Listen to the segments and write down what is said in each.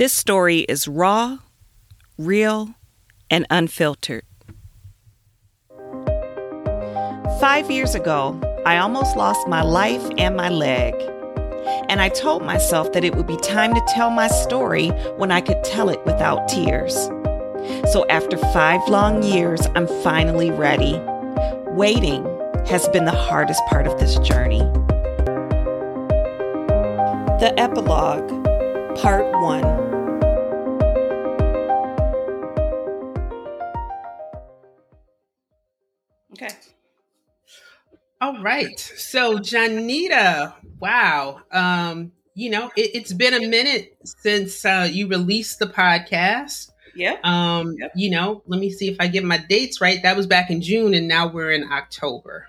This story is raw, real, and unfiltered. Five years ago, I almost lost my life and my leg. And I told myself that it would be time to tell my story when I could tell it without tears. So after five long years, I'm finally ready. Waiting has been the hardest part of this journey. The Epilogue, Part 1. Okay. All right. So, Johnita, wow. Um, you know, it, has been a minute since uh, you released the podcast. Yeah. Um, yep. you know, let me see if I get my dates right. That was back in June and now we're in October.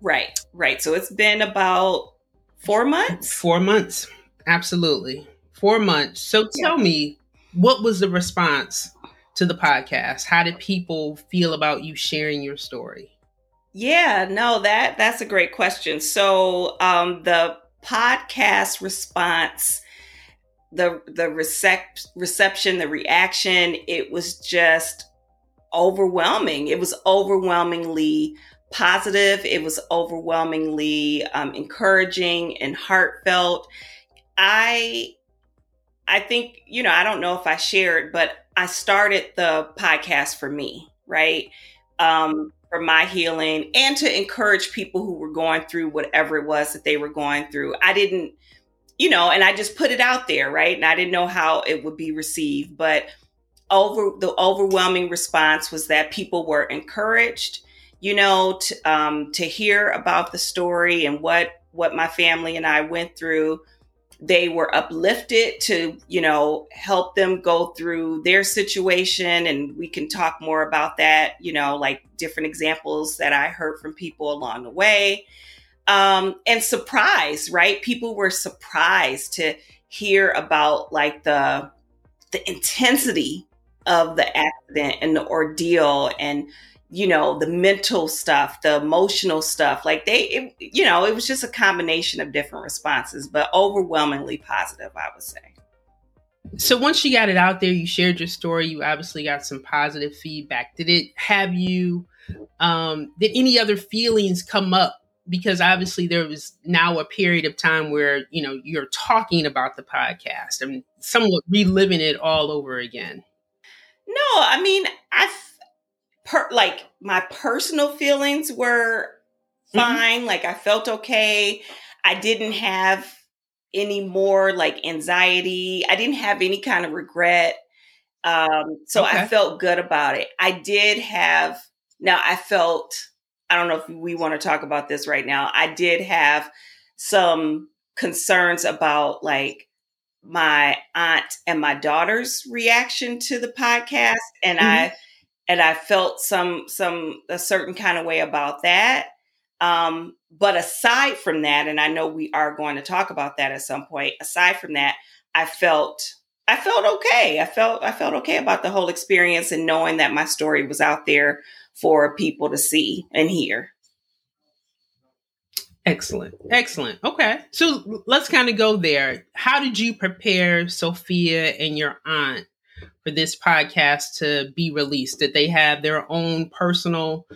Right. Right. So it's been about 4 months. 4 months. Absolutely. 4 months. So tell yeah. me, what was the response to the podcast? How did people feel about you sharing your story? Yeah, no, that that's a great question. So, um, the podcast response, the the recep- reception, the reaction, it was just overwhelming. It was overwhelmingly positive. It was overwhelmingly um, encouraging and heartfelt. I I think you know I don't know if I shared, but I started the podcast for me, right? Um, for my healing and to encourage people who were going through whatever it was that they were going through. I didn't, you know, and I just put it out there, right? And I didn't know how it would be received, but over the overwhelming response was that people were encouraged, you know, to, um, to hear about the story and what what my family and I went through they were uplifted to you know help them go through their situation and we can talk more about that you know like different examples that i heard from people along the way. Um and surprise right? People were surprised to hear about like the the intensity of the accident and the ordeal and you know the mental stuff the emotional stuff like they it, you know it was just a combination of different responses but overwhelmingly positive i would say. So once you got it out there you shared your story you obviously got some positive feedback. Did it have you um did any other feelings come up? Because obviously there was now a period of time where you know you're talking about the podcast and somewhat reliving it all over again. No i mean i per like my personal feelings were mm-hmm. fine. Mm-hmm. Like I felt okay. I didn't have any more like anxiety. I didn't have any kind of regret. Um, so okay. I felt good about it. I did have now I felt I don't know if we want to talk about this right now. I did have some concerns about like my aunt and my daughter's reaction to the podcast and mm-hmm. I and I felt some some a certain kind of way about that. Um, but aside from that, and I know we are going to talk about that at some point. Aside from that, I felt I felt okay. I felt I felt okay about the whole experience and knowing that my story was out there for people to see and hear. Excellent. Excellent. Okay. So let's kind of go there. How did you prepare Sophia and your aunt for this podcast to be released? that they have their own personal,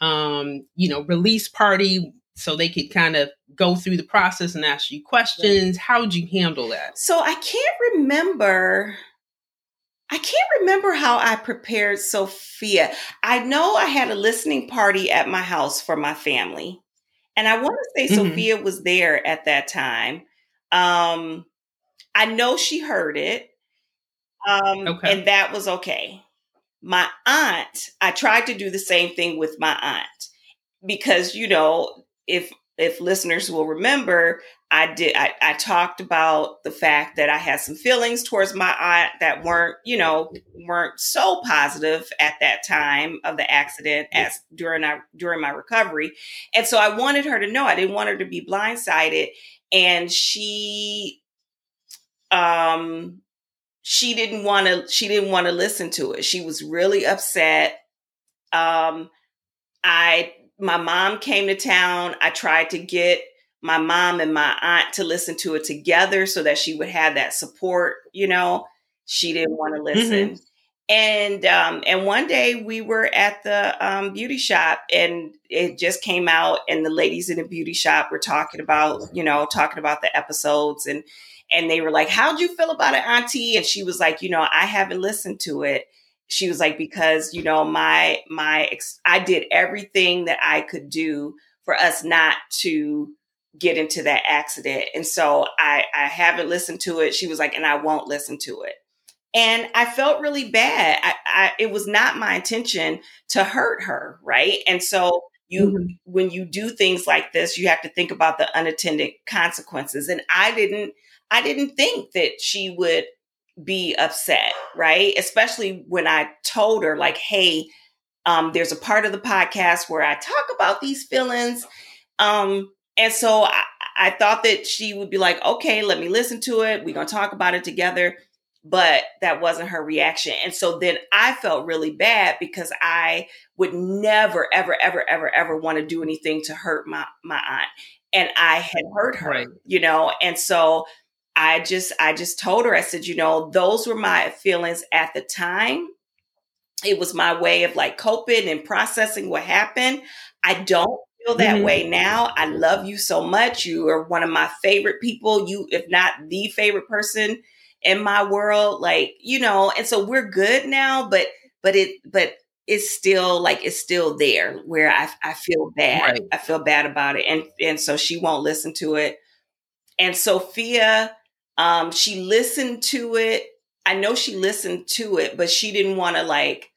um, you know, release party so they could kind of go through the process and ask you questions? How would you handle that? So I can't remember. I can't remember how I prepared Sophia. I know I had a listening party at my house for my family. And I want to say mm-hmm. Sophia was there at that time. Um, I know she heard it. Um, okay. And that was okay. My aunt, I tried to do the same thing with my aunt because, you know, if if listeners will remember, I did I, I talked about the fact that I had some feelings towards my aunt that weren't, you know, weren't so positive at that time of the accident as during our during my recovery. And so I wanted her to know I didn't want her to be blindsided. And she um she didn't want to she didn't want to listen to it. She was really upset. Um I my mom came to town. I tried to get my mom and my aunt to listen to it together so that she would have that support, you know. She didn't want to listen. Mm-hmm. And um, and one day we were at the um, beauty shop and it just came out and the ladies in the beauty shop were talking about, you know, talking about the episodes and and they were like, How'd you feel about it, Auntie? And she was like, you know, I haven't listened to it. She was like, because, you know, my my I did everything that I could do for us not to get into that accident. And so I, I haven't listened to it. She was like, and I won't listen to it. And I felt really bad. I, I, it was not my intention to hurt her, right? And so you, mm-hmm. when you do things like this, you have to think about the unattended consequences. And I didn't, I didn't think that she would be upset, right? Especially when I told her, like, hey, um, there's a part of the podcast where I talk about these feelings. Um, and so I, I thought that she would be like, okay, let me listen to it. We're going to talk about it together. But that wasn't her reaction. And so then I felt really bad because I would never, ever, ever, ever, ever want to do anything to hurt my, my aunt. And I had hurt her, right. you know? And so I just, I just told her, I said, you know, those were my feelings at the time. It was my way of like coping and processing what happened. I don't feel that mm-hmm. way now. I love you so much. You are one of my favorite people. You, if not the favorite person in my world, like, you know, and so we're good now, but, but it, but it's still like, it's still there where I, I feel bad. Right. I feel bad about it. And, and so she won't listen to it. And Sophia, um, she listened to it. I know she listened to it, but she didn't want to like,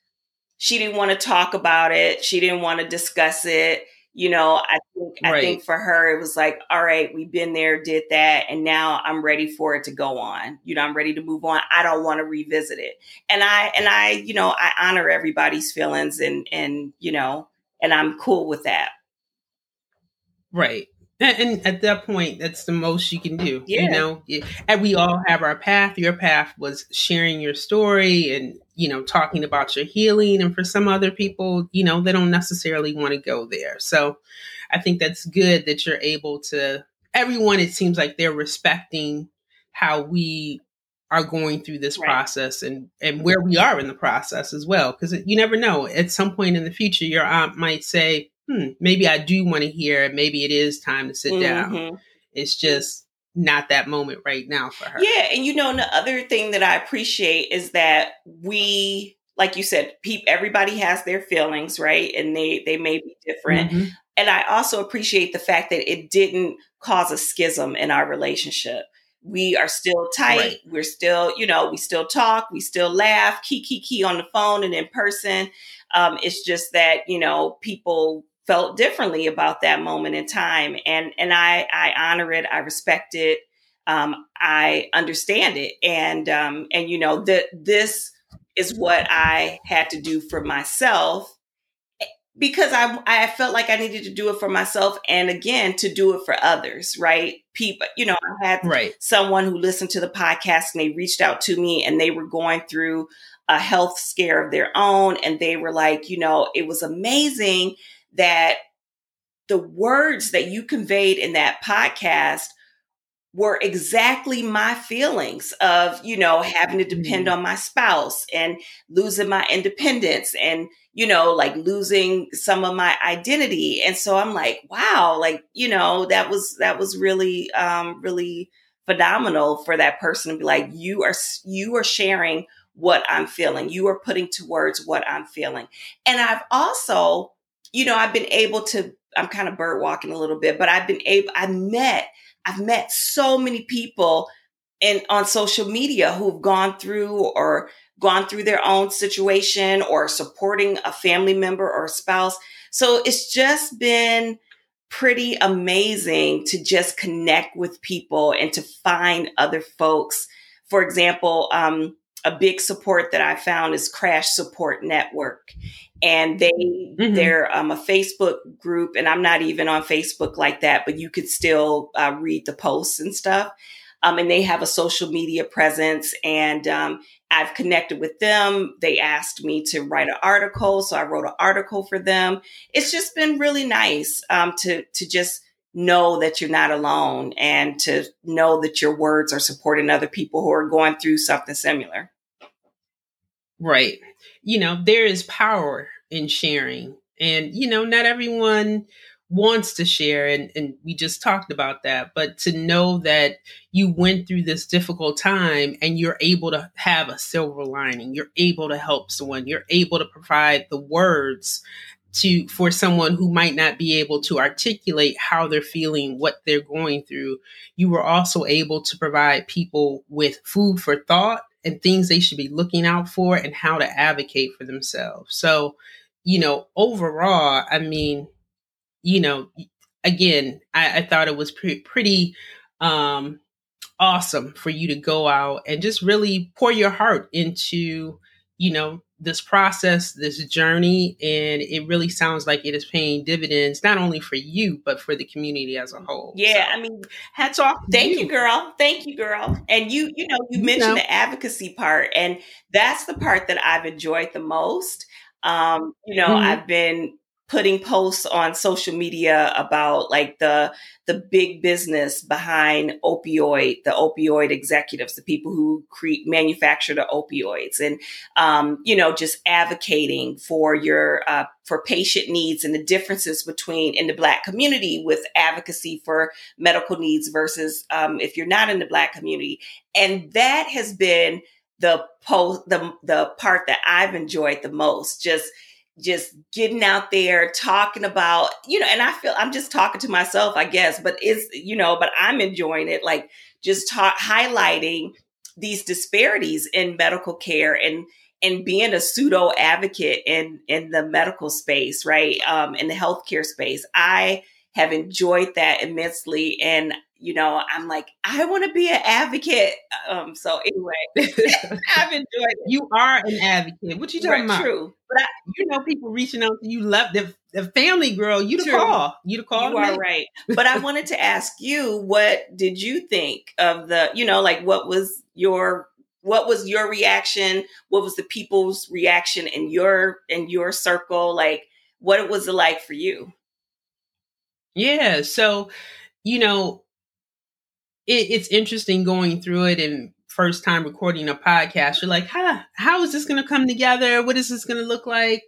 she didn't want to talk about it. She didn't want to discuss it you know, I think I think for her it was like, all right, we've been there, did that, and now I'm ready for it to go on. You know, I'm ready to move on. I don't want to revisit it. And I and I, you know, I honor everybody's feelings and and you know, and I'm cool with that. Right. And, at that point, that's the most you can do. Yeah. You know, and we all have our path. Your path was sharing your story and, you know, talking about your healing. And for some other people, you know, they don't necessarily want to go there. So I think that's good that you're able to, everyone, it seems like they're respecting how we are going through this right. process and, and where we are in the process as well. Because you never know. At some point in the future, your aunt might say, hmm, maybe I do want to hear, maybe it is time to sit mm-hmm. down. It's just not that moment right now for her. Yeah. And you know, the other thing that I appreciate is that we, like you said, pe- everybody has their feelings, right? And they, they may be different. Mm-hmm. And I also appreciate the fact that it didn't cause a schism in our relationship. We are still tight. Right. We're still, you know, we still talk, we still laugh, key, key, key on the phone and in person. Um, it's just that, you know, people felt differently about that moment in time and and i i honor it i respect it um, i understand it and um, and you know that this is what i had to do for myself eh, because I, I felt like I needed to do it for myself and again to do it for others, right? People, you know, I had right. someone who listened to the podcast and they reached out to me and they were going through a health scare of their own. And they were like, you know, it was amazing that the words that you conveyed in that podcast were exactly my feelings of, you know, having to depend mm-hmm. on my spouse and losing my independence and, you know, like losing some of my identity. And so I'm like, wow, like, you know, that was, that was really, um, really phenomenal for that person to be like, you are, you are sharing what I'm feeling. You are putting to words what I'm feeling. And I've also you know, I've been able to, I'm kind of bird walking a little bit, but I've been able, I've met, I've met so many people in on social media who've gone through or gone through their own situation or supporting a family member or a spouse. So it's just been pretty amazing to just connect with people and to find other folks. For example, um, a big support that I found is Crash Support Network and they mm-hmm. they're um, a Facebook group, and I'm not even on Facebook like that, but you could still uh, read the posts and stuff. Um, and they have a social media presence, and um, I've connected with them. They asked me to write an article, so I wrote an article for them. It's just been really nice um, to to just know that you're not alone and to know that your words are supporting other people who are going through something similar. Right. You know, there is power in sharing. And, you know, not everyone wants to share and, and we just talked about that but to know that you went through this difficult time and you're able to have a silver lining you're able to help someone you're able to provide the words to for someone who might not be able to articulate how they're feeling what they're going through you were also able to provide people with food for thought and things they should be looking out for and how to advocate for themselves. So you know overall i mean you know, again, I, I thought it was pre- pretty um, awesome for you to go out and just really pour your heart into, you know, this process, this journey, and it really sounds like it is paying dividends not only for you but for the community as a whole. Yeah, so, I mean, hats off. Thank you. you. girl. Thank you, girl. And you, you know, you, you mentioned know. the advocacy part, and that's the part that I've enjoyed the most. Um, you know, mm-hmm. I've been putting posts on social media about like the the big business behind opioid the opioid executives the people who create manufacture the opioids and um, you know just advocating for your uh, for patient needs and the differences between in the black community with advocacy for medical needs versus um, if you're not in the black community. And that has been the post the the part that i've enjoyed the most just just getting out there talking about you know and i feel i'm just talking to myself i guess but it's you know but i'm enjoying it like just ta- highlighting these disparities in medical care and and being a pseudo advocate in in the medical space right um in the healthcare space i have enjoyed that immensely and you know, I'm like, I want to be an advocate. Um, so anyway, I've enjoyed it. You are an advocate. What you talking right, about? True. But I, you know, people reaching out to you, love the, the family girl. You the true. call. You the call. You are right. But I wanted to ask you, what did you think of the, you know, like what was your what was your reaction? What was the people's reaction in your in your circle? Like what it was it like for you? Yeah. So, you know, it, it's interesting going through it and first time recording a podcast. You're like, huh, how is this going to come together? What is this going to look like?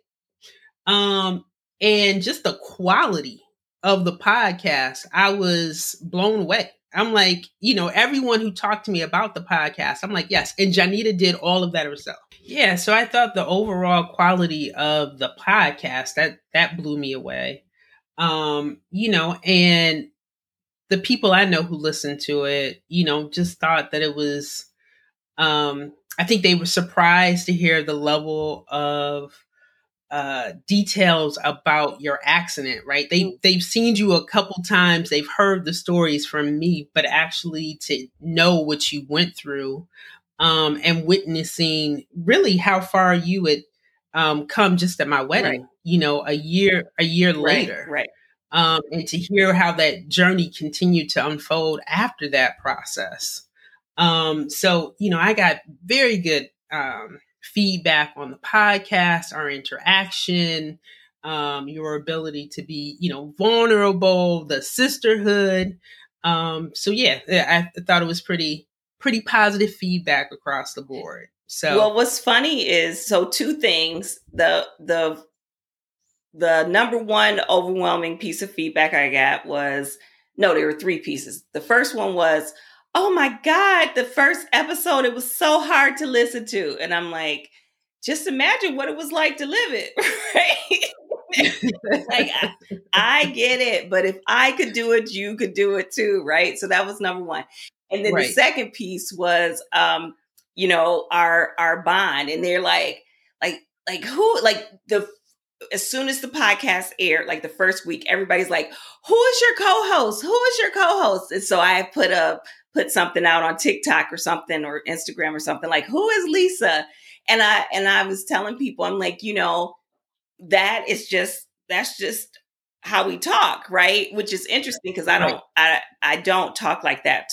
Um, and just the quality of the podcast, I was blown away. I'm like, you know, everyone who talked to me about the podcast, I'm like, yes. And Johnita did all of that herself. Yeah. So I thought the overall quality of the podcast that that blew me away. Um, you know, and the people I know who listened to it, you know, just thought that it was um I think they were surprised to hear the level of uh details about your accident, right? They mm. they've seen you a couple times, they've heard the stories from me, but actually to know what you went through um and witnessing really how far you had um come just at my wedding, right. you know, a year a year later. Right. right um, and to hear how that journey continued to unfold after that process. Um, so, you know, I got very good um, feedback on the podcast, our interaction, um, your ability to be, you know, vulnerable, the sisterhood. Um, so yeah, I, thought it was pretty, pretty positive feedback across the board. So, well, what's funny is so two things: the the the number one overwhelming piece of feedback I got was no, there were three pieces. The first one was, oh my God, the first episode, it was so hard to listen to. And I'm like, just imagine what it was like to live it, right? like, I, I, get it, but if I could do it, you could do it too, right? So that was number one. And then right. the second piece was, um, you know, our our bond, and they're like, like, like who, like the as soon as the podcast aired, like the first week, everybody's like, "Who is your co-host? Who is your co-host?" And so I put a put something out on TikTok or something or Instagram or something like, "Who is Lisa?" And I and I was telling people, I'm like, you know, that is just that's just how we talk, right? Which is interesting because I don't. I I don't talk like that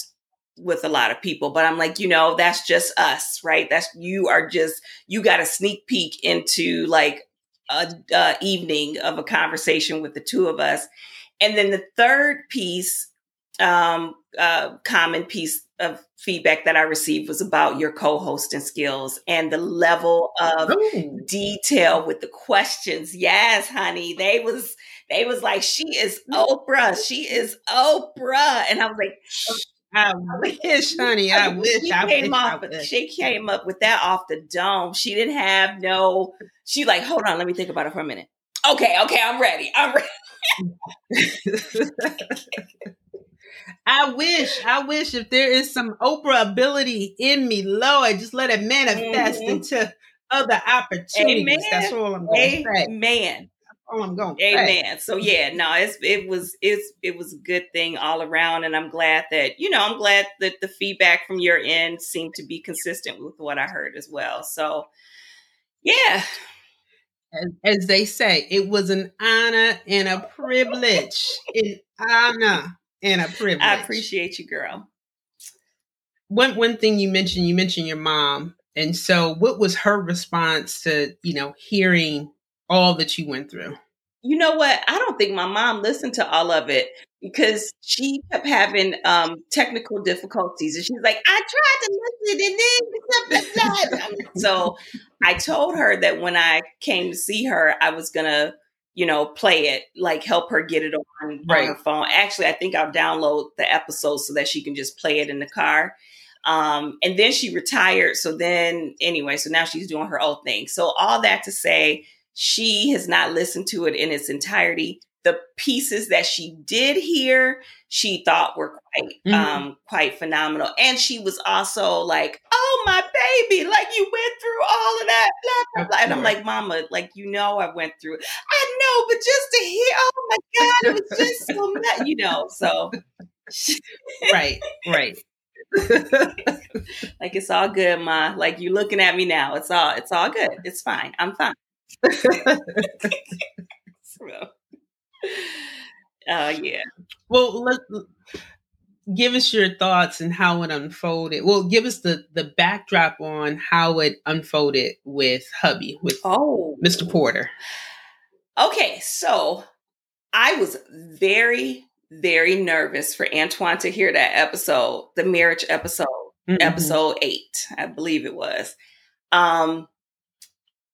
with a lot of people, but I'm like, you know, that's just us, right? That's you are just you got a sneak peek into like a, a evening of a conversation with the two of us. and then the third piece, um, uh, common piece of feedback that I received was about your co-hosting skills and the level of Ooh. detail with the questions. Yes, honey, they was they was like, she is Oprah, she is Oprah, and I was like. I wish, honey. I wish. She I came wish, off. She came up with that off the dome. She didn't have no. She like, hold on. Let me think about it for a minute. Okay, okay, I'm ready. I'm ready. I wish, I wish if there is some Oprah ability in me, Lord, just let it manifest mm-hmm. into other opportunities. Amen. That's all I'm going to say. Amen. all I'm going. Amen. Say. So yeah, no, it's it was it's it was a good thing all around, and I'm glad that you know I'm glad that the feedback from your end seemed to be consistent with what I heard as well. So yeah. As, as they say, it was an honor and a privilege. an honor and a privilege. I appreciate you, girl. One one thing you mentioned, you mentioned your mom. And so what was her response to, you know, hearing all that you went through? You know what? I don't think my mom listened to all of it because she kept having um, technical difficulties. And she's like, I tried to listen and then so I told her that when I came to see her, I was going to you know, play it, like help her get it on, right. on her phone. Actually, I think I'll download the episode so that she can just play it in the car. Um, and then she retired. So then, anyway, so now she's doing her own thing. So, all that to say, she has not listened to it in its entirety the pieces that she did hear, she thought were quite mm-hmm. um quite phenomenal. And she was also like, "Oh my baby, like you went through all of that." Blah, blah, blah. And I'm like, "Mama, like you know I went through it. I know, but just to hear, oh my god, it was just so much, you know." So right, right. like it's all good, ma. Like you looking at me now. It's all it's all good. It's fine. I'm fine. so. Uh, yeah. Well, let give us your thoughts and how it unfolded. Well, give us the the backdrop on how it unfolded with hubby with oh Mr. Porter. Okay, so I was very very nervous for Antoine to hear that episode, the marriage episode, mm-hmm. episode 8, I believe it was. Um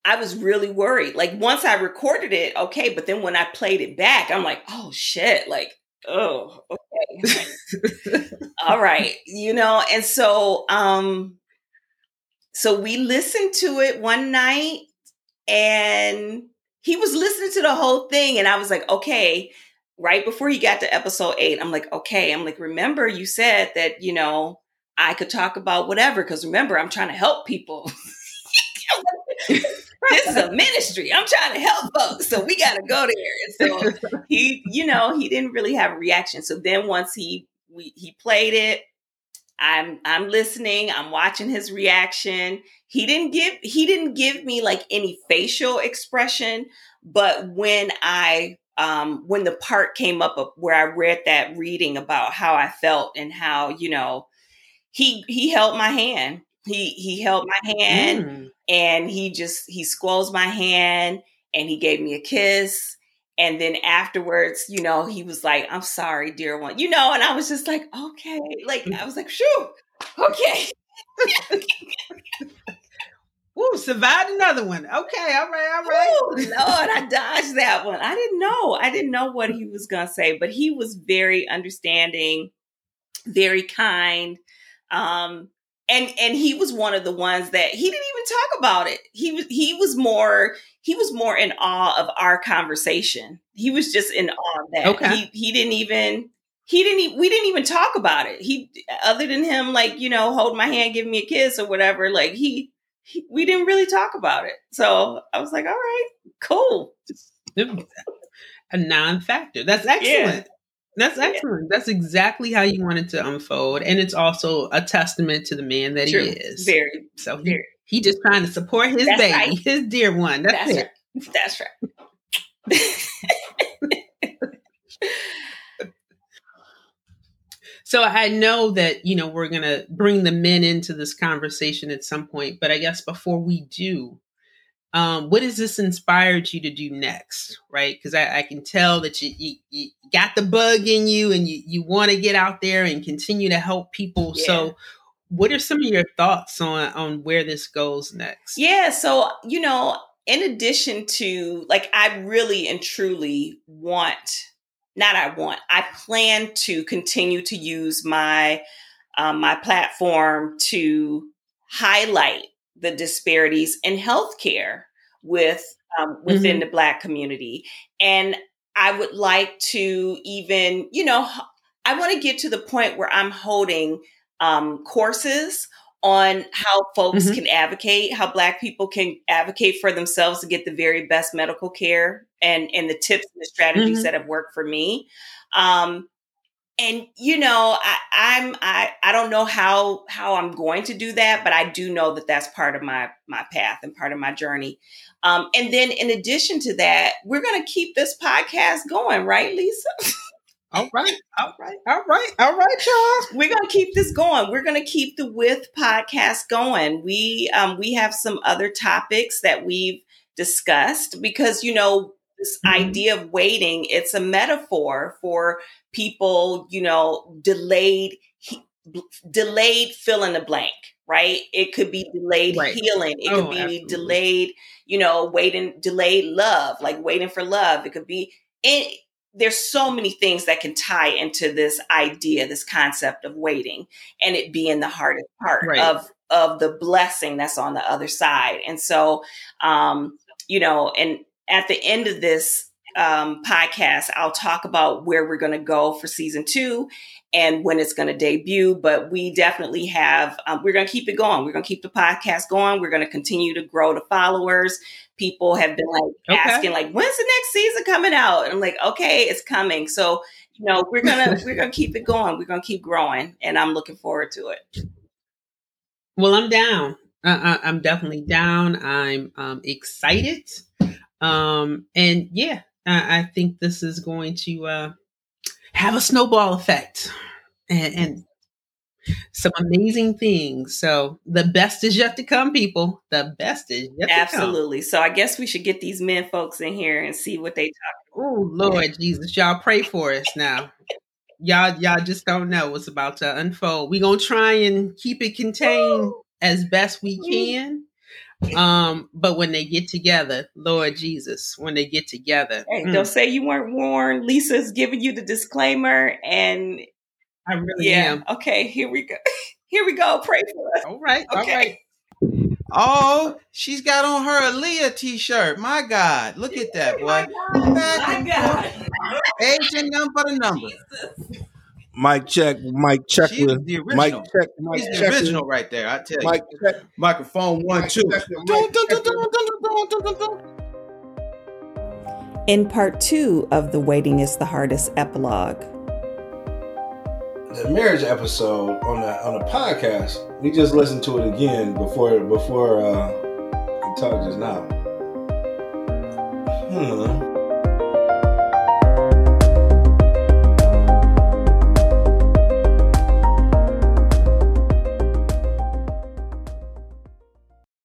I was really worried. Like once I recorded it, okay, but then when I played it back, I'm like, oh shit, like, oh, okay. All right, you know, and so um so we listened to it one night and he was listening to the whole thing and I was like, okay, right before he got to episode 8, I'm like, okay, I'm like, remember you said that, you know, I could talk about whatever cuz remember I'm trying to help people. this is a ministry. I'm trying to help folks. So we got to go there. And so he, you know, he didn't really have a reaction. So then once he, we, he played it, I'm, I'm listening. I'm watching his reaction. He didn't give, he didn't give me like any facial expression. But when I, um, when the part came up where I read that reading about how I felt and how, you know, he, he held my hand he he held my hand mm. and he just he squoze my hand and he gave me a kiss. And then afterwards, you know, he was like, I'm sorry, dear one. You know, and I was just like, okay. Like I was like, shoo, okay. Ooh, survived another one. Okay, all right, all right. Ooh, Lord, I dodged that one. I didn't know. I didn't know what he was gonna say, but he was very understanding, very kind. Um, and and he was one of the ones that he didn't even talk about it. He was he was more he was more in awe of our conversation. He was just in awe of that. Okay. He he didn't even he didn't even, we didn't even talk about it. He other than him like, you know, hold my hand, give me a kiss or whatever, like he, he we didn't really talk about it. So I was like, all right, cool. A non-factor. That's excellent. Yeah. That's excellent. That's exactly how you want it to unfold. And it's also a testament to the man that True. he is. Very. So he, very. he just trying to support his That's baby, right. his dear one. That's, That's it. Right. That's right. so I know that, you know, we're going to bring the men into this conversation at some point, but I guess before we do, um, what has this inspired you to do next? Right? Because I, I, can tell that you, you, you, got the bug in you and you, you want to get out there and continue to help people. Yeah. So, what are some of your thoughts on on where this goes next? Yeah, so you know, in addition to like, I really and truly want, not I want, I plan to continue to use my um, my platform to highlight the disparities in healthcare with um, within mm-hmm. the Black community, and I would like to even, you know, I want to get to the point where I'm holding um, courses on how folks mm-hmm. can advocate, how Black people can advocate for themselves to get the very best medical care, and and the tips and the strategies mm-hmm. that have worked for me. Um, and you know I, i'm i i don't know how how i'm going to do that but i do know that that's part of my my path and part of my journey. Um and then in addition to that we're going to keep this podcast going right lisa? All right. All right. All right. All right y'all. We're going to keep this going. We're going to keep the with podcast going. We um we have some other topics that we've discussed because you know this mm-hmm. idea of waiting it's a metaphor for people you know delayed he, delayed fill in the blank right it could be delayed right. healing it oh, could be absolutely. delayed you know waiting delayed love like waiting for love it could be it, there's so many things that can tie into this idea this concept of waiting and it being the hardest part right. of of the blessing that's on the other side and so um you know and at the end of this um, podcast, I'll talk about where we're going to go for season two and when it's going to debut. But we definitely have, um, we're going to keep it going. We're going to keep the podcast going. We're going to continue to grow the followers. People have been like okay. asking, like, when's the next season coming out? And I'm like, okay, it's coming. So, you know, we're gonna we're gonna keep it going. We're gonna keep growing, and I'm looking forward to it. Well, I'm down. Uh, I'm definitely down. I'm um, excited. Um, and yeah, I, I think this is going to uh, have a snowball effect and, and some amazing things. So the best is yet to come, people. The best is yet Absolutely. So I guess we should get these men folks in here and see what they talk. Oh Lord Jesus, y'all pray for us now. y'all, y'all just don't know what's about to unfold. We're gonna try and keep it contained as best we can. Um, but when they get together, Lord Jesus, when they get together, hey, mm. don't say you weren't warned. Lisa's giving you the disclaimer, and I really yeah, am. Okay, here we go. Here we go. Pray for us. All right. Okay. All right. Oh, she's got on her Aaliyah t-shirt. My God, look at that, boy. My God. My God. Age and number the number. Jesus. Mic check, mic check She's with the mic check, mic She's check. The original with, right there, I tell mic you. Check. Microphone one, mic two. In part two of the Waiting is the Hardest epilogue. The marriage episode on the on the podcast, we just listened to it again before before uh we talked just now. Hmm